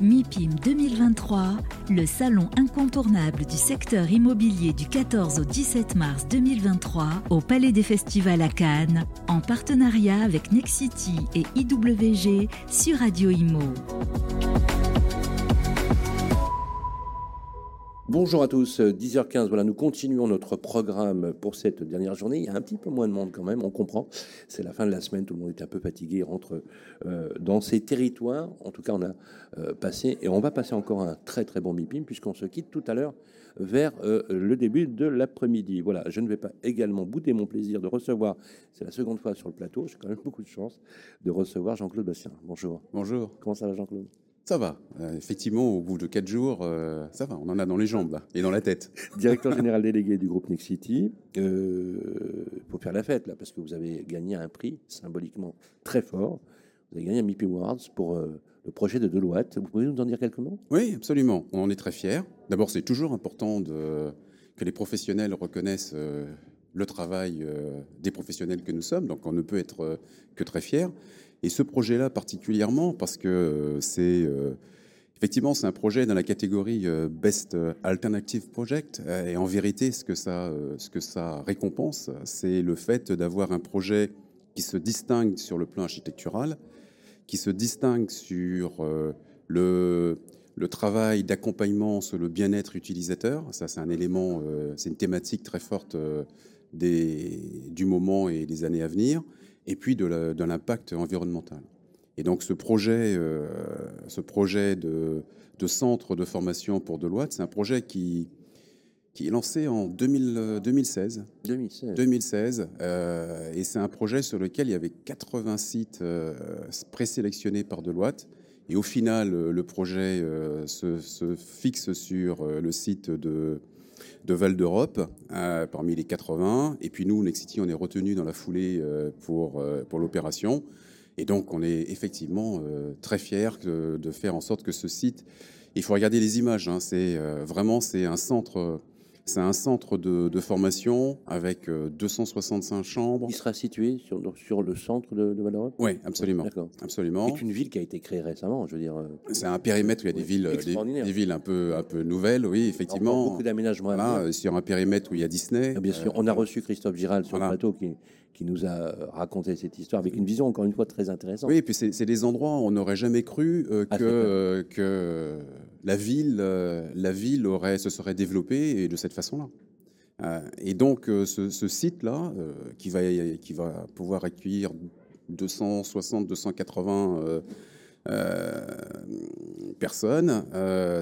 MIPIM 2023, le salon incontournable du secteur immobilier du 14 au 17 mars 2023 au Palais des Festivals à Cannes, en partenariat avec Nexity et IWG sur Radio Imo. Bonjour à tous, 10h15, voilà, nous continuons notre programme pour cette dernière journée. Il y a un petit peu moins de monde quand même, on comprend. C'est la fin de la semaine, tout le monde est un peu fatigué, rentre euh, dans ces territoires. En tout cas, on a euh, passé, et on va passer encore un très très bon MIPIM, puisqu'on se quitte tout à l'heure vers euh, le début de l'après-midi. Voilà, je ne vais pas également bouder mon plaisir de recevoir, c'est la seconde fois sur le plateau, j'ai quand même beaucoup de chance de recevoir Jean-Claude Bastien. Bonjour. Bonjour. Comment ça va Jean-Claude? Ça va. Euh, effectivement, au bout de quatre jours, euh, ça va. On en a dans les jambes là, et dans la tête. Directeur général délégué du groupe Nexity. Euh, pour faire la fête là, parce que vous avez gagné un prix symboliquement très fort. Vous avez gagné un MIP Awards pour le projet de Deloitte. Vous pouvez nous en dire quelques mots? Oui, absolument. On en est très fiers. D'abord, c'est toujours important de, que les professionnels reconnaissent le travail des professionnels que nous sommes. Donc, on ne peut être que très fiers. Et ce projet-là particulièrement, parce que euh, c'est euh, effectivement c'est un projet dans la catégorie euh, Best Alternative Project. Et en vérité, ce que ça, ce que ça récompense, c'est le fait d'avoir un projet qui se distingue sur le plan architectural, qui se distingue sur le, le travail d'accompagnement sur le bien-être utilisateur. Ça, c'est un élément, c'est une thématique très forte du moment et des années à venir et puis de l'impact environnemental. Et donc ce projet, euh, ce projet de, centre de formation pour Deloitte, c'est un projet qui, qui est lancé en 2016. 2016. 2016 et c'est un projet sur lequel il y avait 80 sites euh, présélectionnés par Deloitte. Et au final, le projet euh, se, se, fixe sur le site de, de Val d'Europe euh, parmi les 80. Et puis nous, Nexity, on est retenu dans la foulée euh, pour, euh, pour l'opération. Et donc, on est effectivement très fiers de, faire en sorte que ce site, il faut regarder les images, hein, c'est vraiment c'est un centre c'est un centre de, formation avec 265 euh, chambres. Il sera situé sur, sur le centre de, de Val Oui, absolument. absolument. C'est une ville qui a été créée récemment, je veux dire. Euh, c'est un périmètre où il y a des villes, des, villes un peu, un peu nouvelles, oui, effectivement. beaucoup d'aménagements. Voilà, sur un périmètre où il y a Disney. Ah, bien sûr, on a euh, reçu Christophe Giral sur le plateau qui, qui nous a raconté cette histoire avec une vision encore une fois très intéressante. Oui, et puis c'est des endroits où on n'aurait jamais cru ah, que, que la ville, euh, la ville aurait, se serait développée de cette façon-là. Euh, et donc, euh, ce, site-là, qui, va, pouvoir accueillir 260, 280 personnes,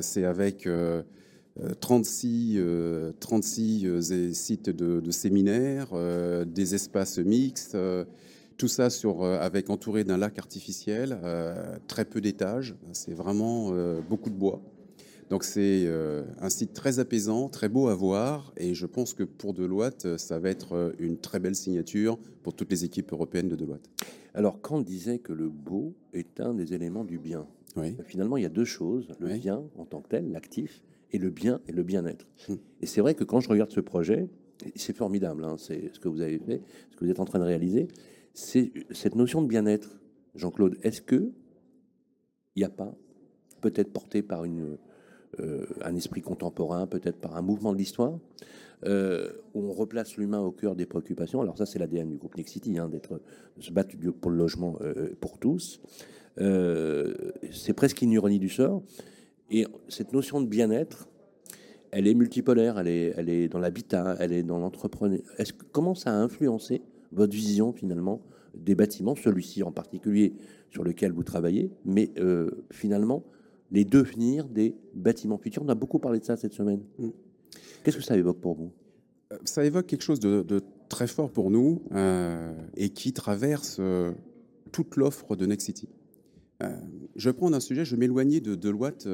c'est avec 36, 36 sites de séminaires, des espaces mixtes. Tout ça sur, avec entouré d'un lac artificiel, très peu d'étages, c'est vraiment beaucoup de bois. Donc c'est euh, un site très apaisant, très beau à voir, et je pense que pour Deloitte, ça va être euh, une très belle signature pour toutes les équipes européennes de Deloitte. Alors Kant disait que le beau est un des éléments du bien. Oui. Finalement, il y a deux choses, le bien en tant que tel, l'actif, et le bien et le bien-être. Hum. Et c'est vrai que quand je regarde ce projet, c'est formidable, hein, c'est ce que vous avez fait, ce que vous êtes en train de réaliser, cette notion de bien-être. Jean-Claude, est-ce que il n'y a pas, peut-être porté par euh, un esprit contemporain, peut-être par un mouvement de l'histoire, euh, où on replace l'humain au cœur des préoccupations? Alors ça, c'est l'ADN du groupe Nexity, hein, d'être, se battre pour le logement euh, pour tous. c'est presque une ironie du sort. Et cette notion de bien-être, elle est multipolaire, elle est, dans l'habitat, elle est dans l'entrepreneur. Comment ça a influencé votre vision finalement des bâtiments, celui-ci en particulier sur lequel vous travaillez, mais finalement les devenirs des bâtiments futurs. On a beaucoup parlé de ça cette semaine. Mm. Qu'est-ce que ça évoque pour vous? Euh, Ça évoque quelque chose de, très fort pour nous euh, et qui traverse euh, toute l'offre de Nexity. je vais prendre un sujet, je vais m'éloigner de Deloitte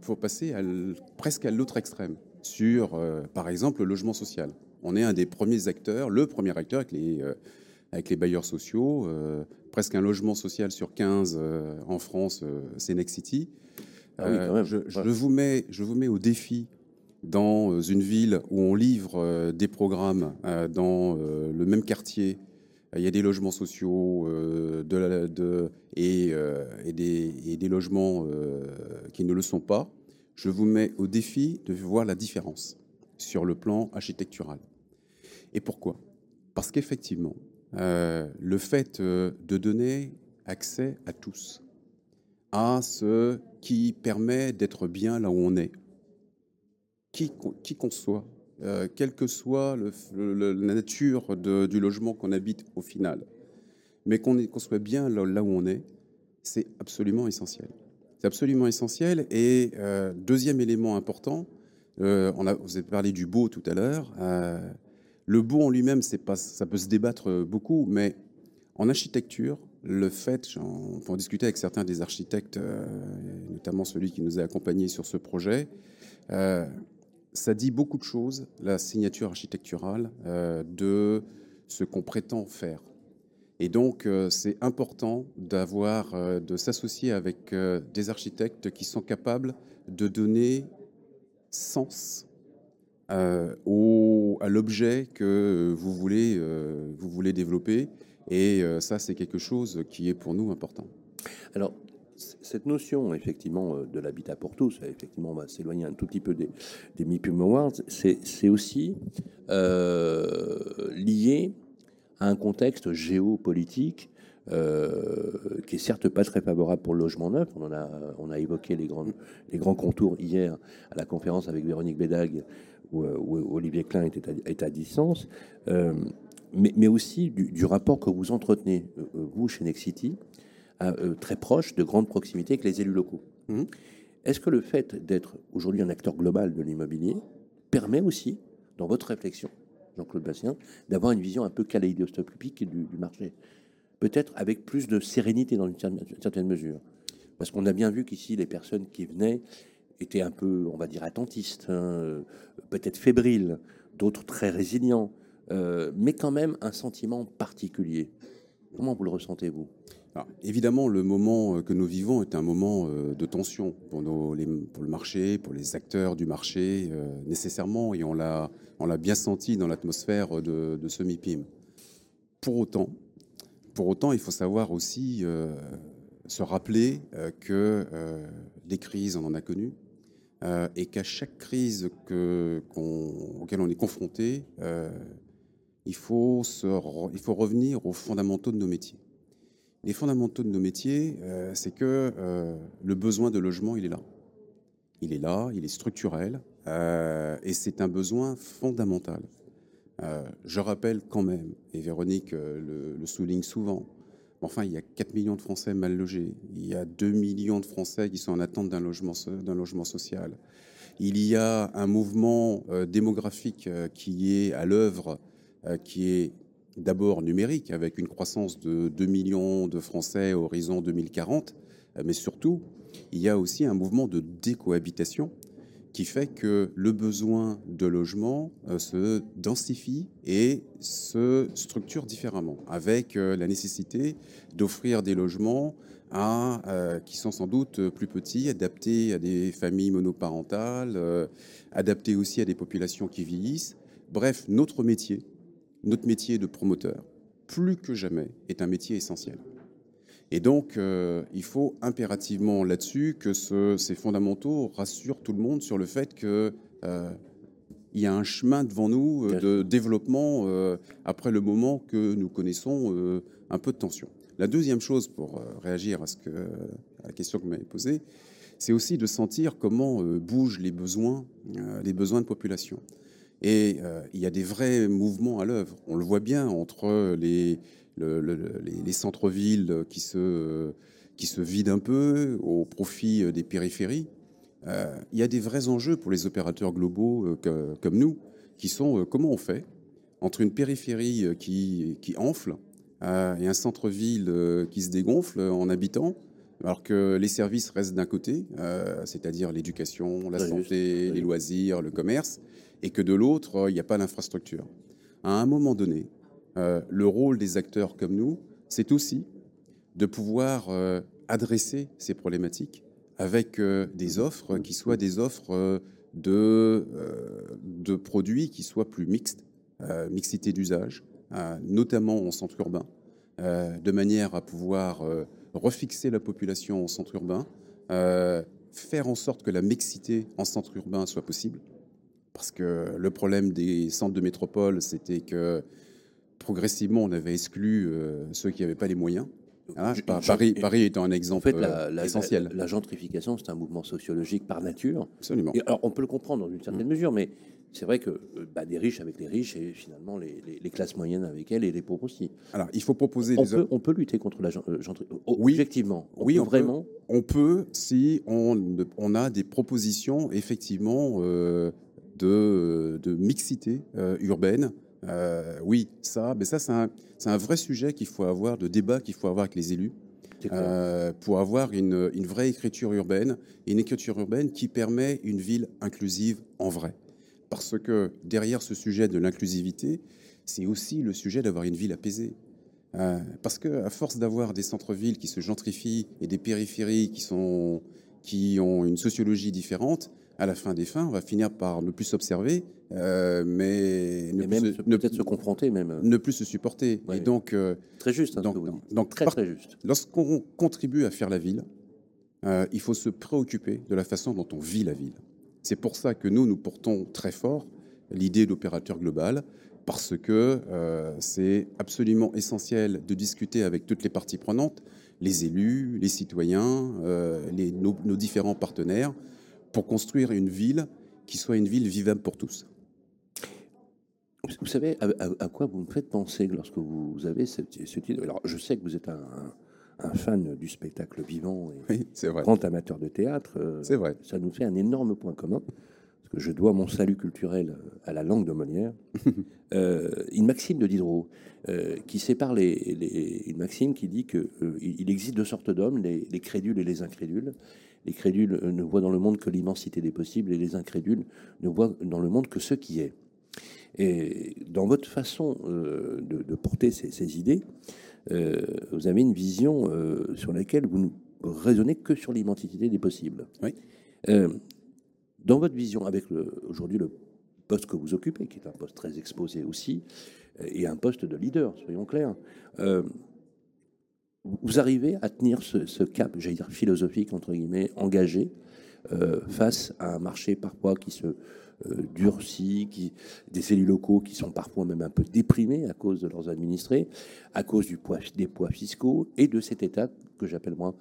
pour passer presque à l'autre extrême, sur, par exemple, le logement social. On est un des premiers acteurs, le premier acteur avec les, avec les bailleurs sociaux. presque un logement social sur 15 en France, c'est. Ah euh, je, vous mets, je vous mets au défi dans une ville où on livre euh, des programmes euh, dans le même quartier il y a des logements sociaux de de, et, et, des, et, des, logements qui ne le sont pas. Je vous mets au défi de voir la différence sur le plan architectural. Et pourquoi? Parce qu'effectivement, le fait de donner accès à tous, à ce qui permet d'être bien là où on est, qui qu'on soit, euh, quelle que soit la nature du logement qu'on habite au final, mais qu'on soit bien là, où on est, c'est absolument essentiel. C'est absolument essentiel. Et euh, deuxième élément important, euh, on a, vous avez parlé du beau tout à l'heure. Le beau en lui-même, ça peut se débattre beaucoup, mais en architecture, le fait, on peut en discuter avec certains des architectes, notamment celui qui nous a accompagnés sur ce projet, ça dit beaucoup de choses, la signature architecturale, euh, de ce qu'on prétend faire. Et donc, euh, c'est important d'avoir, euh, de s'associer avec des architectes qui sont capables de donner sens au, à l'objet que vous voulez, vous voulez développer. Et ça, c'est quelque chose qui est pour nous important. Alors, cette notion, effectivement, euh, de l'habitat pour tous, effectivement, on va s'éloigner un tout petit peu des, des MIPUM Awards, c'est aussi euh, lié à un contexte géopolitique euh, qui est certes pas très favorable pour le logement neuf. On, a, on a évoqué les, grands, les grands contours hier à la conférence avec Véronique Bédag, où, Olivier Klein était à, à distance, mais, mais, aussi du, du, rapport que vous entretenez, vous, chez Nexity, euh, très proche, de grande proximité avec les élus locaux. Mmh. Est-ce que le fait d'être aujourd'hui un acteur global de l'immobilier permet aussi, dans votre réflexion, Jean-Claude Bastien, d'avoir une vision un peu kaléidoscopique du, du marché? Peut-être avec plus de sérénité dans une certaine mesure. Parce qu'on a bien vu qu'ici, les personnes qui venaient étaient un peu, on va dire, attentistes, hein, peut-être fébriles, d'autres très résilients, euh, mais quand même un sentiment particulier. Comment vous le ressentez-vous? Évidemment, le moment euh, que nous vivons est un moment euh, de tension pour, le marché, pour les acteurs du marché, euh, nécessairement, et on l'a, bien senti dans l'atmosphère de, ce MIPIM. Pour autant, pour autant, il faut savoir aussi se rappeler que des crises, on en a connu, et qu'à chaque crise que, auquel on est confronté, il, faut se, il faut revenir aux fondamentaux de nos métiers. Les fondamentaux de nos métiers, euh, c'est que euh, le besoin de logement, il est là. Il est là, il est structurel, euh, et c'est un besoin fondamental. je rappelle quand même, et Véronique le, souligne souvent, enfin, il y a 4 millions de Français mal logés, il y a 2 millions de Français qui sont en attente d'un logement, social. Il y a un mouvement démographique qui est à l'œuvre, qui est d'abord numérique, avec une croissance de 2 millions de Français horizon 2040, mais surtout, il y a aussi un mouvement de décohabitation qui fait que le besoin de logement euh, se densifie et se structure différemment, avec euh, la nécessité d'offrir des logements euh, qui sont sans doute plus petits, adaptés à des familles monoparentales, adaptés aussi à des populations qui vieillissent. Bref, notre métier, notre métier de promoteur, plus que jamais, est un métier essentiel. Et donc, euh, il faut impérativement là-dessus que ces fondamentaux rassurent tout le monde sur le fait qu'il euh, y a un chemin devant nous euh, de développement après le moment que nous connaissons un peu de tension. La deuxième chose, pour réagir à, ce que, à la question que vous m'avez posée, c'est aussi de sentir comment bougent les besoins, les besoins de population. Et euh, il y a des vrais mouvements à l'œuvre. On le voit bien entre les, les, centres-villes qui se, qui se vident un peu au profit des périphéries. Euh, il y a des vrais enjeux pour les opérateurs globaux euh, comme nous, qui sont comment on fait entre une périphérie qui, qui enfle et un centre-ville qui se dégonfle en habitants, alors que les services restent d'un côté, c'est-à-dire l'éducation, la santé, les loisirs, le commerce, et que de l'autre, euh, il n'y a pas d'infrastructure. À un moment donné, euh, le rôle des acteurs comme nous, c'est aussi de pouvoir euh, adresser ces problématiques avec des offres qui soient des offres de, de produits qui soient plus mixtes, mixité d'usage, notamment en centre urbain, de manière à pouvoir refixer la population en centre urbain, faire en sorte que la mixité en centre urbain soit possible. Parce que le problème des centres de métropole, c'était que progressivement, on avait exclu euh, ceux qui n'avaient pas les moyens. Hein, Paris, Paris étant un exemple en fait, la, essentiel. La, gentrification, c'est un mouvement sociologique par nature. Absolument. alors, on peut le comprendre dans une certaine mmh. mesure, mais c'est vrai que euh, bah, des riches avec les riches et finalement les, classes moyennes avec elles et les pauvres aussi. Alors, il faut proposer. On, peut, on peut, lutter contre la gentrification. Euh, oui, objectivement. oui, vraiment. on peut si on, on, a des propositions effectivement de, de, mixité urbaine euh, oui, ça, mais ça, c'est un, un, vrai sujet qu'il faut avoir, de débat qu'il faut avoir avec les élus. Euh, pour avoir une, une, vraie écriture urbaine, une écriture urbaine qui permet une ville inclusive en vrai. Parce que derrière ce sujet de l'inclusivité, c'est aussi le sujet d'avoir une ville apaisée. Euh, parce que à force d'avoir des centres-villes qui se gentrifient et des périphéries qui, sont, qui ont une sociologie différente, à la fin des fins, on va finir par ne plus s'observer, euh, mais ne même peut-être se confronter, même ne plus se supporter. Et donc euh, très juste. Hein, donc, très, très juste. Lorsqu'on contribue à faire la ville, euh, il faut se préoccuper de la façon dont on vit la ville. C'est pour ça que nous nous portons très fort l'idée d'opérateur global, parce que c'est absolument essentiel de discuter avec toutes les parties prenantes, les élus, les citoyens, les, nos différents partenaires pour construire une ville qui soit une ville vivable pour tous. Vous savez à, quoi vous me faites penser lorsque vous avez ce, titre? Alors, je sais que vous êtes un, fan du spectacle vivant et vrai. grand amateur de théâtre. Euh, c'est vrai. Ça nous fait un énorme point commun. Parce que je dois mon salut culturel à la langue de Molière. euh, une maxime de Diderot euh, qui sépare les, Une maxime qui dit qu'il euh, il existe deux sortes d'hommes, les, les crédules et les incrédules. Les crédules ne voient dans le monde que l'immensité des possibles et les incrédules ne voient dans le monde que ce qui est. Et dans votre façon euh, de, porter ces, idées, euh, vous avez une vision euh, sur laquelle vous ne raisonnez que sur l'immensité des possibles. Oui. dans votre vision, avec aujourd'hui le poste que vous occupez, qui est un poste très exposé aussi, et un poste de leader, soyons clairs, vous arrivez à tenir ce, cap, j'allais dire philosophique, entre guillemets, engagé, euh, face à un marché parfois qui se euh, durcit, qui, des élus locaux qui sont parfois même un peu déprimés à cause de leurs administrés, à cause du poids, des poids fiscaux et de cet état que j'appelle moi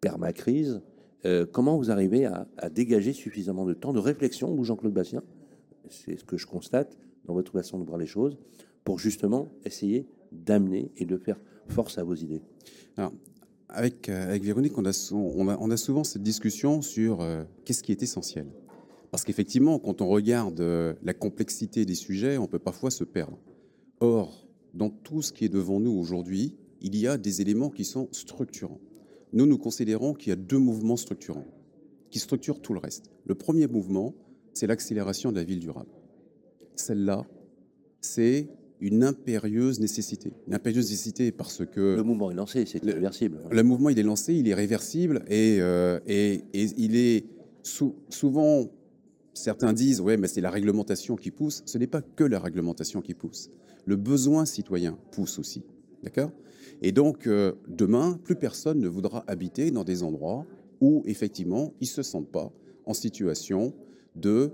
permacrise. Euh, comment vous arrivez à, à, dégager suffisamment de temps de réflexion, vous Jean-Claude Bastien, c'est ce que je constate dans votre façon de voir les choses, pour justement essayer d'amener et de faire force à vos idées Alors, avec, euh, avec Véronique, on a, on, a, on a, souvent cette discussion sur euh, qu'est-ce qui est essentiel? Parce qu'effectivement, quand on regarde euh, la complexité des sujets, on peut parfois se perdre. Or, dans tout ce qui est devant nous aujourd'hui, il y a des éléments qui sont structurants. Nous, nous considérons qu'il y a deux mouvements structurants qui structurent tout le reste. Le premier mouvement, c'est l'accélération de la ville durable. Celle-là, c'est une impérieuse nécessité. Une impérieuse nécessité parce que... Le mouvement est lancé, c'est réversible. Le mouvement, il est lancé, il est réversible et, euh, et, il est souvent... Certains disent, ouais, mais c'est la réglementation qui pousse. Ce n'est pas que la réglementation qui pousse. Le besoin citoyen pousse aussi. D'accord? Et donc, euh, demain, plus personne ne voudra habiter dans des endroits où, effectivement, ils ne se sentent pas en situation de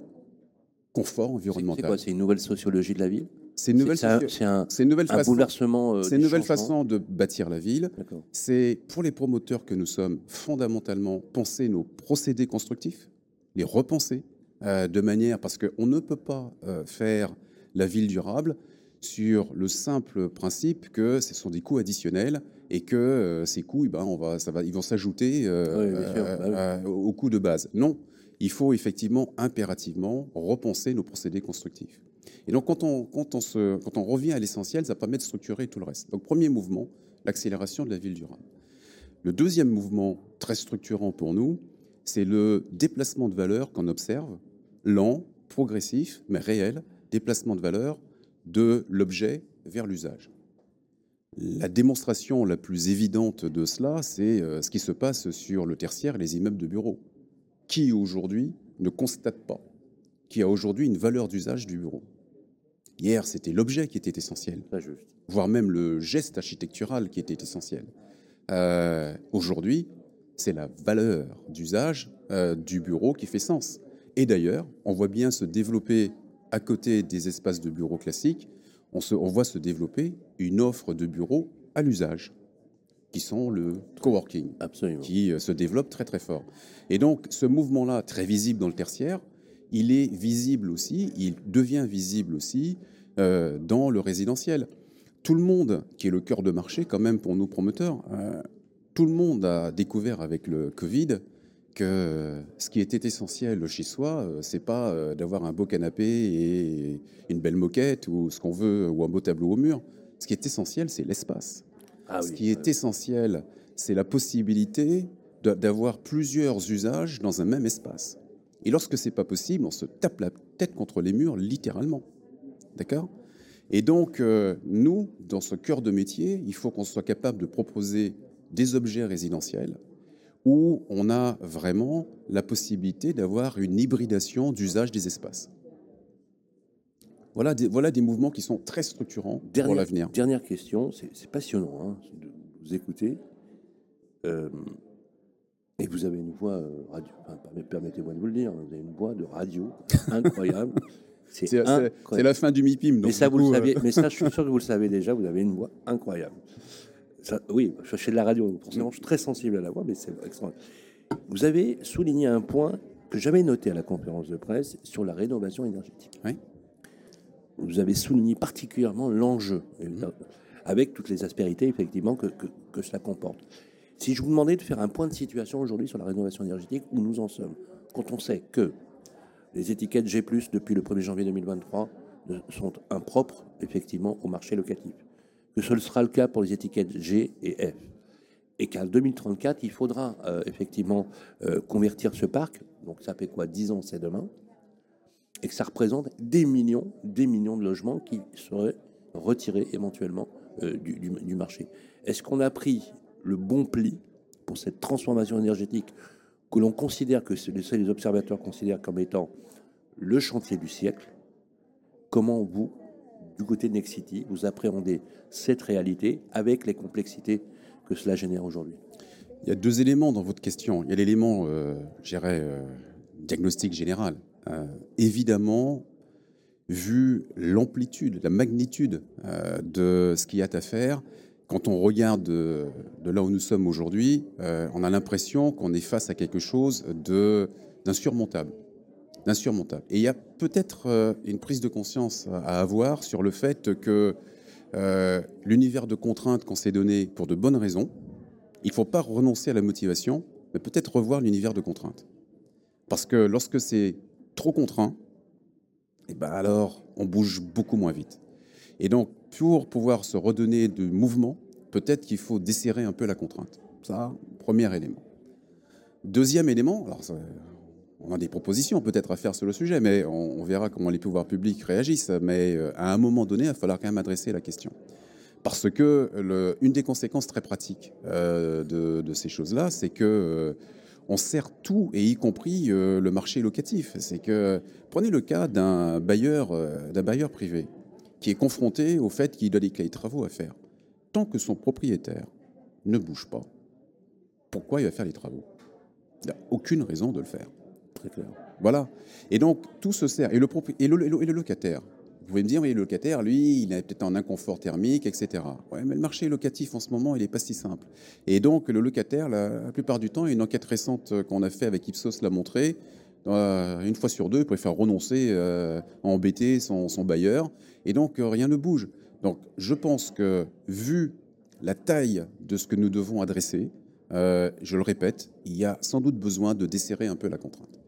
confort environnemental. C'est quoi? C'est une nouvelle sociologie de la ville? C'est une nouvelle, c'est un, une nouvelle façon, bouleversement. Euh, c'est une nouvelle façon de bâtir la ville. C'est pour les promoteurs que nous sommes fondamentalement penser nos procédés constructifs, les repenser euh, de manière parce qu'on ne peut pas euh, faire la ville durable sur le simple principe que ce sont des coûts additionnels et que ces coûts, eh ben, on va, ça va, ils vont s'ajouter bah aux coûts de base. Non, il faut effectivement impérativement repenser nos procédés constructifs. Et donc, quand on, revient à l'essentiel, ça permet de structurer tout le reste. Donc, premier mouvement, l'accélération de la ville durable. Le deuxième mouvement très structurant pour nous, c'est le déplacement de valeur qu'on observe, lent, progressif, mais réel, déplacement de valeur de l'objet vers l'usage. La démonstration la plus évidente de cela, c'est euh, ce qui se passe sur le tertiaire et les immeubles de bureaux. Qui aujourd'hui ne constate pas qui a aujourd'hui une valeur d'usage du bureau Hier, c'était l'objet qui était essentiel, voire même le geste architectural qui était essentiel. Euh, Aujourd'hui, c'est la valeur d'usage euh, du bureau qui fait sens. Et d'ailleurs, on voit bien se développer à côté des espaces de bureaux classiques, on, se, on voit se développer une offre de bureaux à l'usage, qui sont le coworking Absolument. qui euh, se développe très très fort. Et donc ce mouvement-là, très visible dans le tertiaire, il est visible aussi, il devient visible aussi euh, dans le résidentiel. Tout le monde, qui est le cœur de marché quand même pour nos promoteurs, euh, tout le monde a découvert avec le Covid que ce qui était essentiel chez soi, euh, c'est pas d'avoir un beau canapé et une belle moquette ou ce qu'on veut ou un beau tableau au mur. Ce qui est essentiel, c'est l'espace. Ah Ce oui, qui est essentiel, c'est la possibilité d'avoir plusieurs usages dans un même espace. Et lorsque c'est pas possible, on se tape la tête contre les murs, littéralement. D'accord? Et donc, euh, nous, dans ce cœur de métier, il faut qu'on soit capable de proposer des objets résidentiels où on a vraiment la possibilité d'avoir une hybridation d'usage des espaces. Voilà des, voilà des mouvements qui sont très structurants pour l'avenir. dernière question, c'est c'est passionnant hein, de vous écouter. Euh, et vous avez une voix euh, radio, enfin, permettez-moi de vous le dire, vous avez une voix de radio incroyable. C'est la fin du MIPIM. Mais donc ça, du vous le euh, mais ça, je suis sûr que vous le savez déjà, vous avez une voix incroyable. Ça, oui, je fais de la radio, donc forcément, je suis très sensible à la voix, mais c'est extraordinaire. Vous avez souligné un point que j'avais noté à la conférence de presse sur la rénovation énergétique. Oui. Vous avez souligné particulièrement l'enjeu, Mhm. avec toutes les aspérités, effectivement, que, que, que cela comporte. Si je vous demandais de faire un point de situation aujourd'hui sur la rénovation énergétique, où nous en sommes, quand on sait que les étiquettes G+, depuis le 1er janvier 2023, ne- sont impropres, effectivement, au marché locatif. Que ce sera le cas pour les étiquettes G et F. Et qu'en 2034, il faudra euh, effectivement euh, convertir ce parc. Donc ça fait quoi 10 ans, c'est demain. Et que ça représente des millions, des millions de logements qui seraient retirés éventuellement euh, du marché. Est-ce qu'on a pris le bon pli pour cette transformation énergétique que l'on considère que les observateurs considèrent comme étant le chantier du siècle Comment vous, du côté de Nexity, vous appréhendez cette réalité avec les complexités que cela génère aujourd'hui? Il y a deux éléments dans votre question. Il y a l'élément, euh, je dirais, euh, diagnostic général. Euh, évidemment, vu l'amplitude, la magnitude euh, de ce qu'il y a à faire, quand on regarde de, de là où nous sommes aujourd'hui, euh, on a l'impression qu'on est face à quelque chose d'insurmontable. Et il y a peut-être euh, une prise de conscience à- avoir sur le fait que euh, l'univers de contraintes qu'on s'est donné pour de bonnes raisons, il ne faut pas renoncer à la motivation, mais peut-être revoir l'univers de contraintes. Parce que lorsque c'est trop contraint, eh ben alors on bouge beaucoup moins vite. Et donc, pour pouvoir se redonner de mouvement, peut-être qu'il faut desserrer un peu la contrainte. Ça, premier élément. Deuxième élément, alors on a des propositions peut-être à faire sur le sujet, mais on, verra comment les pouvoirs publics réagissent. Mais euh, à un moment donné, il va falloir quand même adresser la question. Parce que une des conséquences très pratiques euh, de, ces choses-là, c'est que euh, on sert tout, et y compris le marché locatif. C'est que prenez le cas d'un bailleur, d'un bailleur privé qui est confronté au fait qu'il a des travaux à faire. Tant que son propriétaire ne bouge pas, pourquoi il va faire les travaux? Il n'a aucune raison de le faire. Très clair. Voilà. Et donc, tout se sert. Et le, propri- et le, et le- et le locataire? Vous pouvez me dire, oui, le locataire, lui, il est peut-être en inconfort thermique, etc. Ouais, mais le marché locatif, en ce moment, il n'est pas si simple. Et donc, le locataire, la, la plupart du temps, une enquête récente qu'on a fait avec Ipsos l'a montré, euh, une fois sur deux, il préfère renoncer euh, à embêter son, bailleur. Et donc, euh, rien ne bouge. Donc, je pense que, vu la taille de ce que nous devons adresser, je le répète, il y a sans doute besoin de desserrer un peu la contrainte.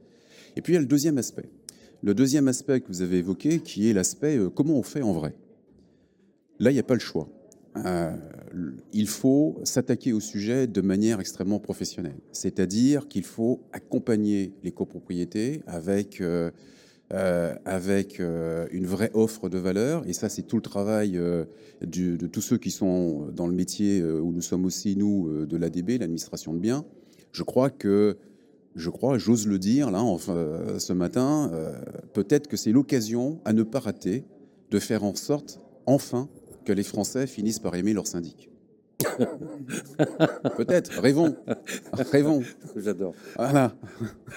Et puis il y a le deuxième aspect. Le deuxième aspect que vous avez évoqué, qui est l'aspect comment on fait en vrai. Là, il n'y a pas le choix. Euh, il faut s'attaquer au sujet de manière extrêmement professionnelle. C'est-à-dire qu'il faut accompagner les copropriétés avec, euh, euh, avec une vraie offre de valeur. Et ça, c'est tout le travail de tous ceux qui sont dans le métier où nous sommes aussi, nous, de l'ADB, l'administration de biens. Je crois que je crois, j'ose le dire là, enfin, ce matin, peut-être que c'est l'occasion à ne pas rater de faire en sorte, enfin, que les Français finissent par aimer leur syndic. Peut-être, rêvons, rêvons. J'adore. Voilà.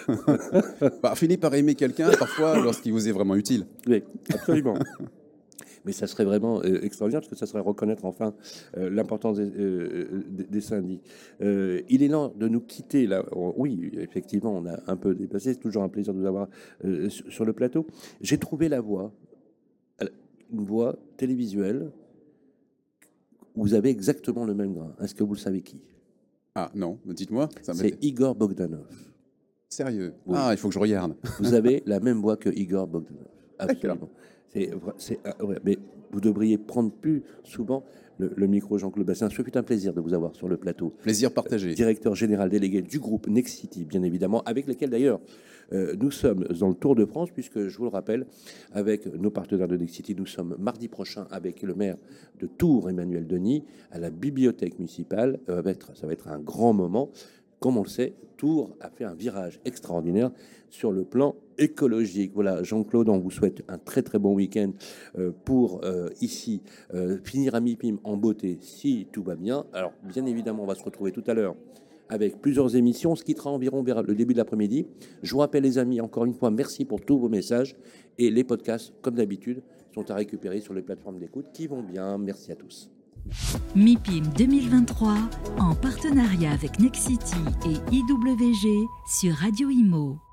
bah, finir par aimer quelqu'un, parfois, lorsqu'il vous est vraiment utile. Oui, absolument. Mais ça serait vraiment euh, extraordinaire parce que ça serait reconnaître enfin euh, l'importance des, euh, des, syndics. Euh, il est lent de nous quitter là. Oui, effectivement, on a un peu dépassé. C'est toujours un plaisir de vous avoir sur, le plateau. J'ai trouvé la voix, euh, une voix télévisuelle. Vous avez exactement le même grain. Est-ce que vous le savez qui? Ah non, dites-moi. C'est Igor Bogdanov. Sérieux? Oui. Ah, il faut que je regarde. Vous avez la même voix que Igor Bogdanov. Absolument. C'est, ah, ouais, mais vous devriez prendre plus souvent le, le micro, Jean-Claude Bassin. Ce fut un plaisir de vous avoir sur le plateau. Plaisir partagé. Directeur général délégué du groupe Nexity, bien évidemment, avec lequel d'ailleurs nous sommes dans le Tour de France, puisque je vous le rappelle, avec nos partenaires de Nexity, nous sommes mardi prochain avec le maire de Tours, Emmanuel Denis, à la bibliothèque municipale. Euh, ça va être- un grand moment. Comme on le sait, Tours a fait un virage extraordinaire sur le plan écologique. Voilà, Jean-Claude, on vous souhaite un très très bon week-end euh, pour euh, ici euh, finir à mi-pim en beauté si tout va bien. Alors, bien évidemment, on va se retrouver tout à l'heure avec plusieurs émissions. On se quittera environ vers le début de l'après-midi. Je vous rappelle, les amis, encore une fois, merci pour tous vos messages. Et les podcasts, comme d'habitude, sont à récupérer sur les plateformes d'écoute qui vont bien. Merci à tous. MIPIM 2023 en partenariat avec Nexity et IWG sur Radio Imo.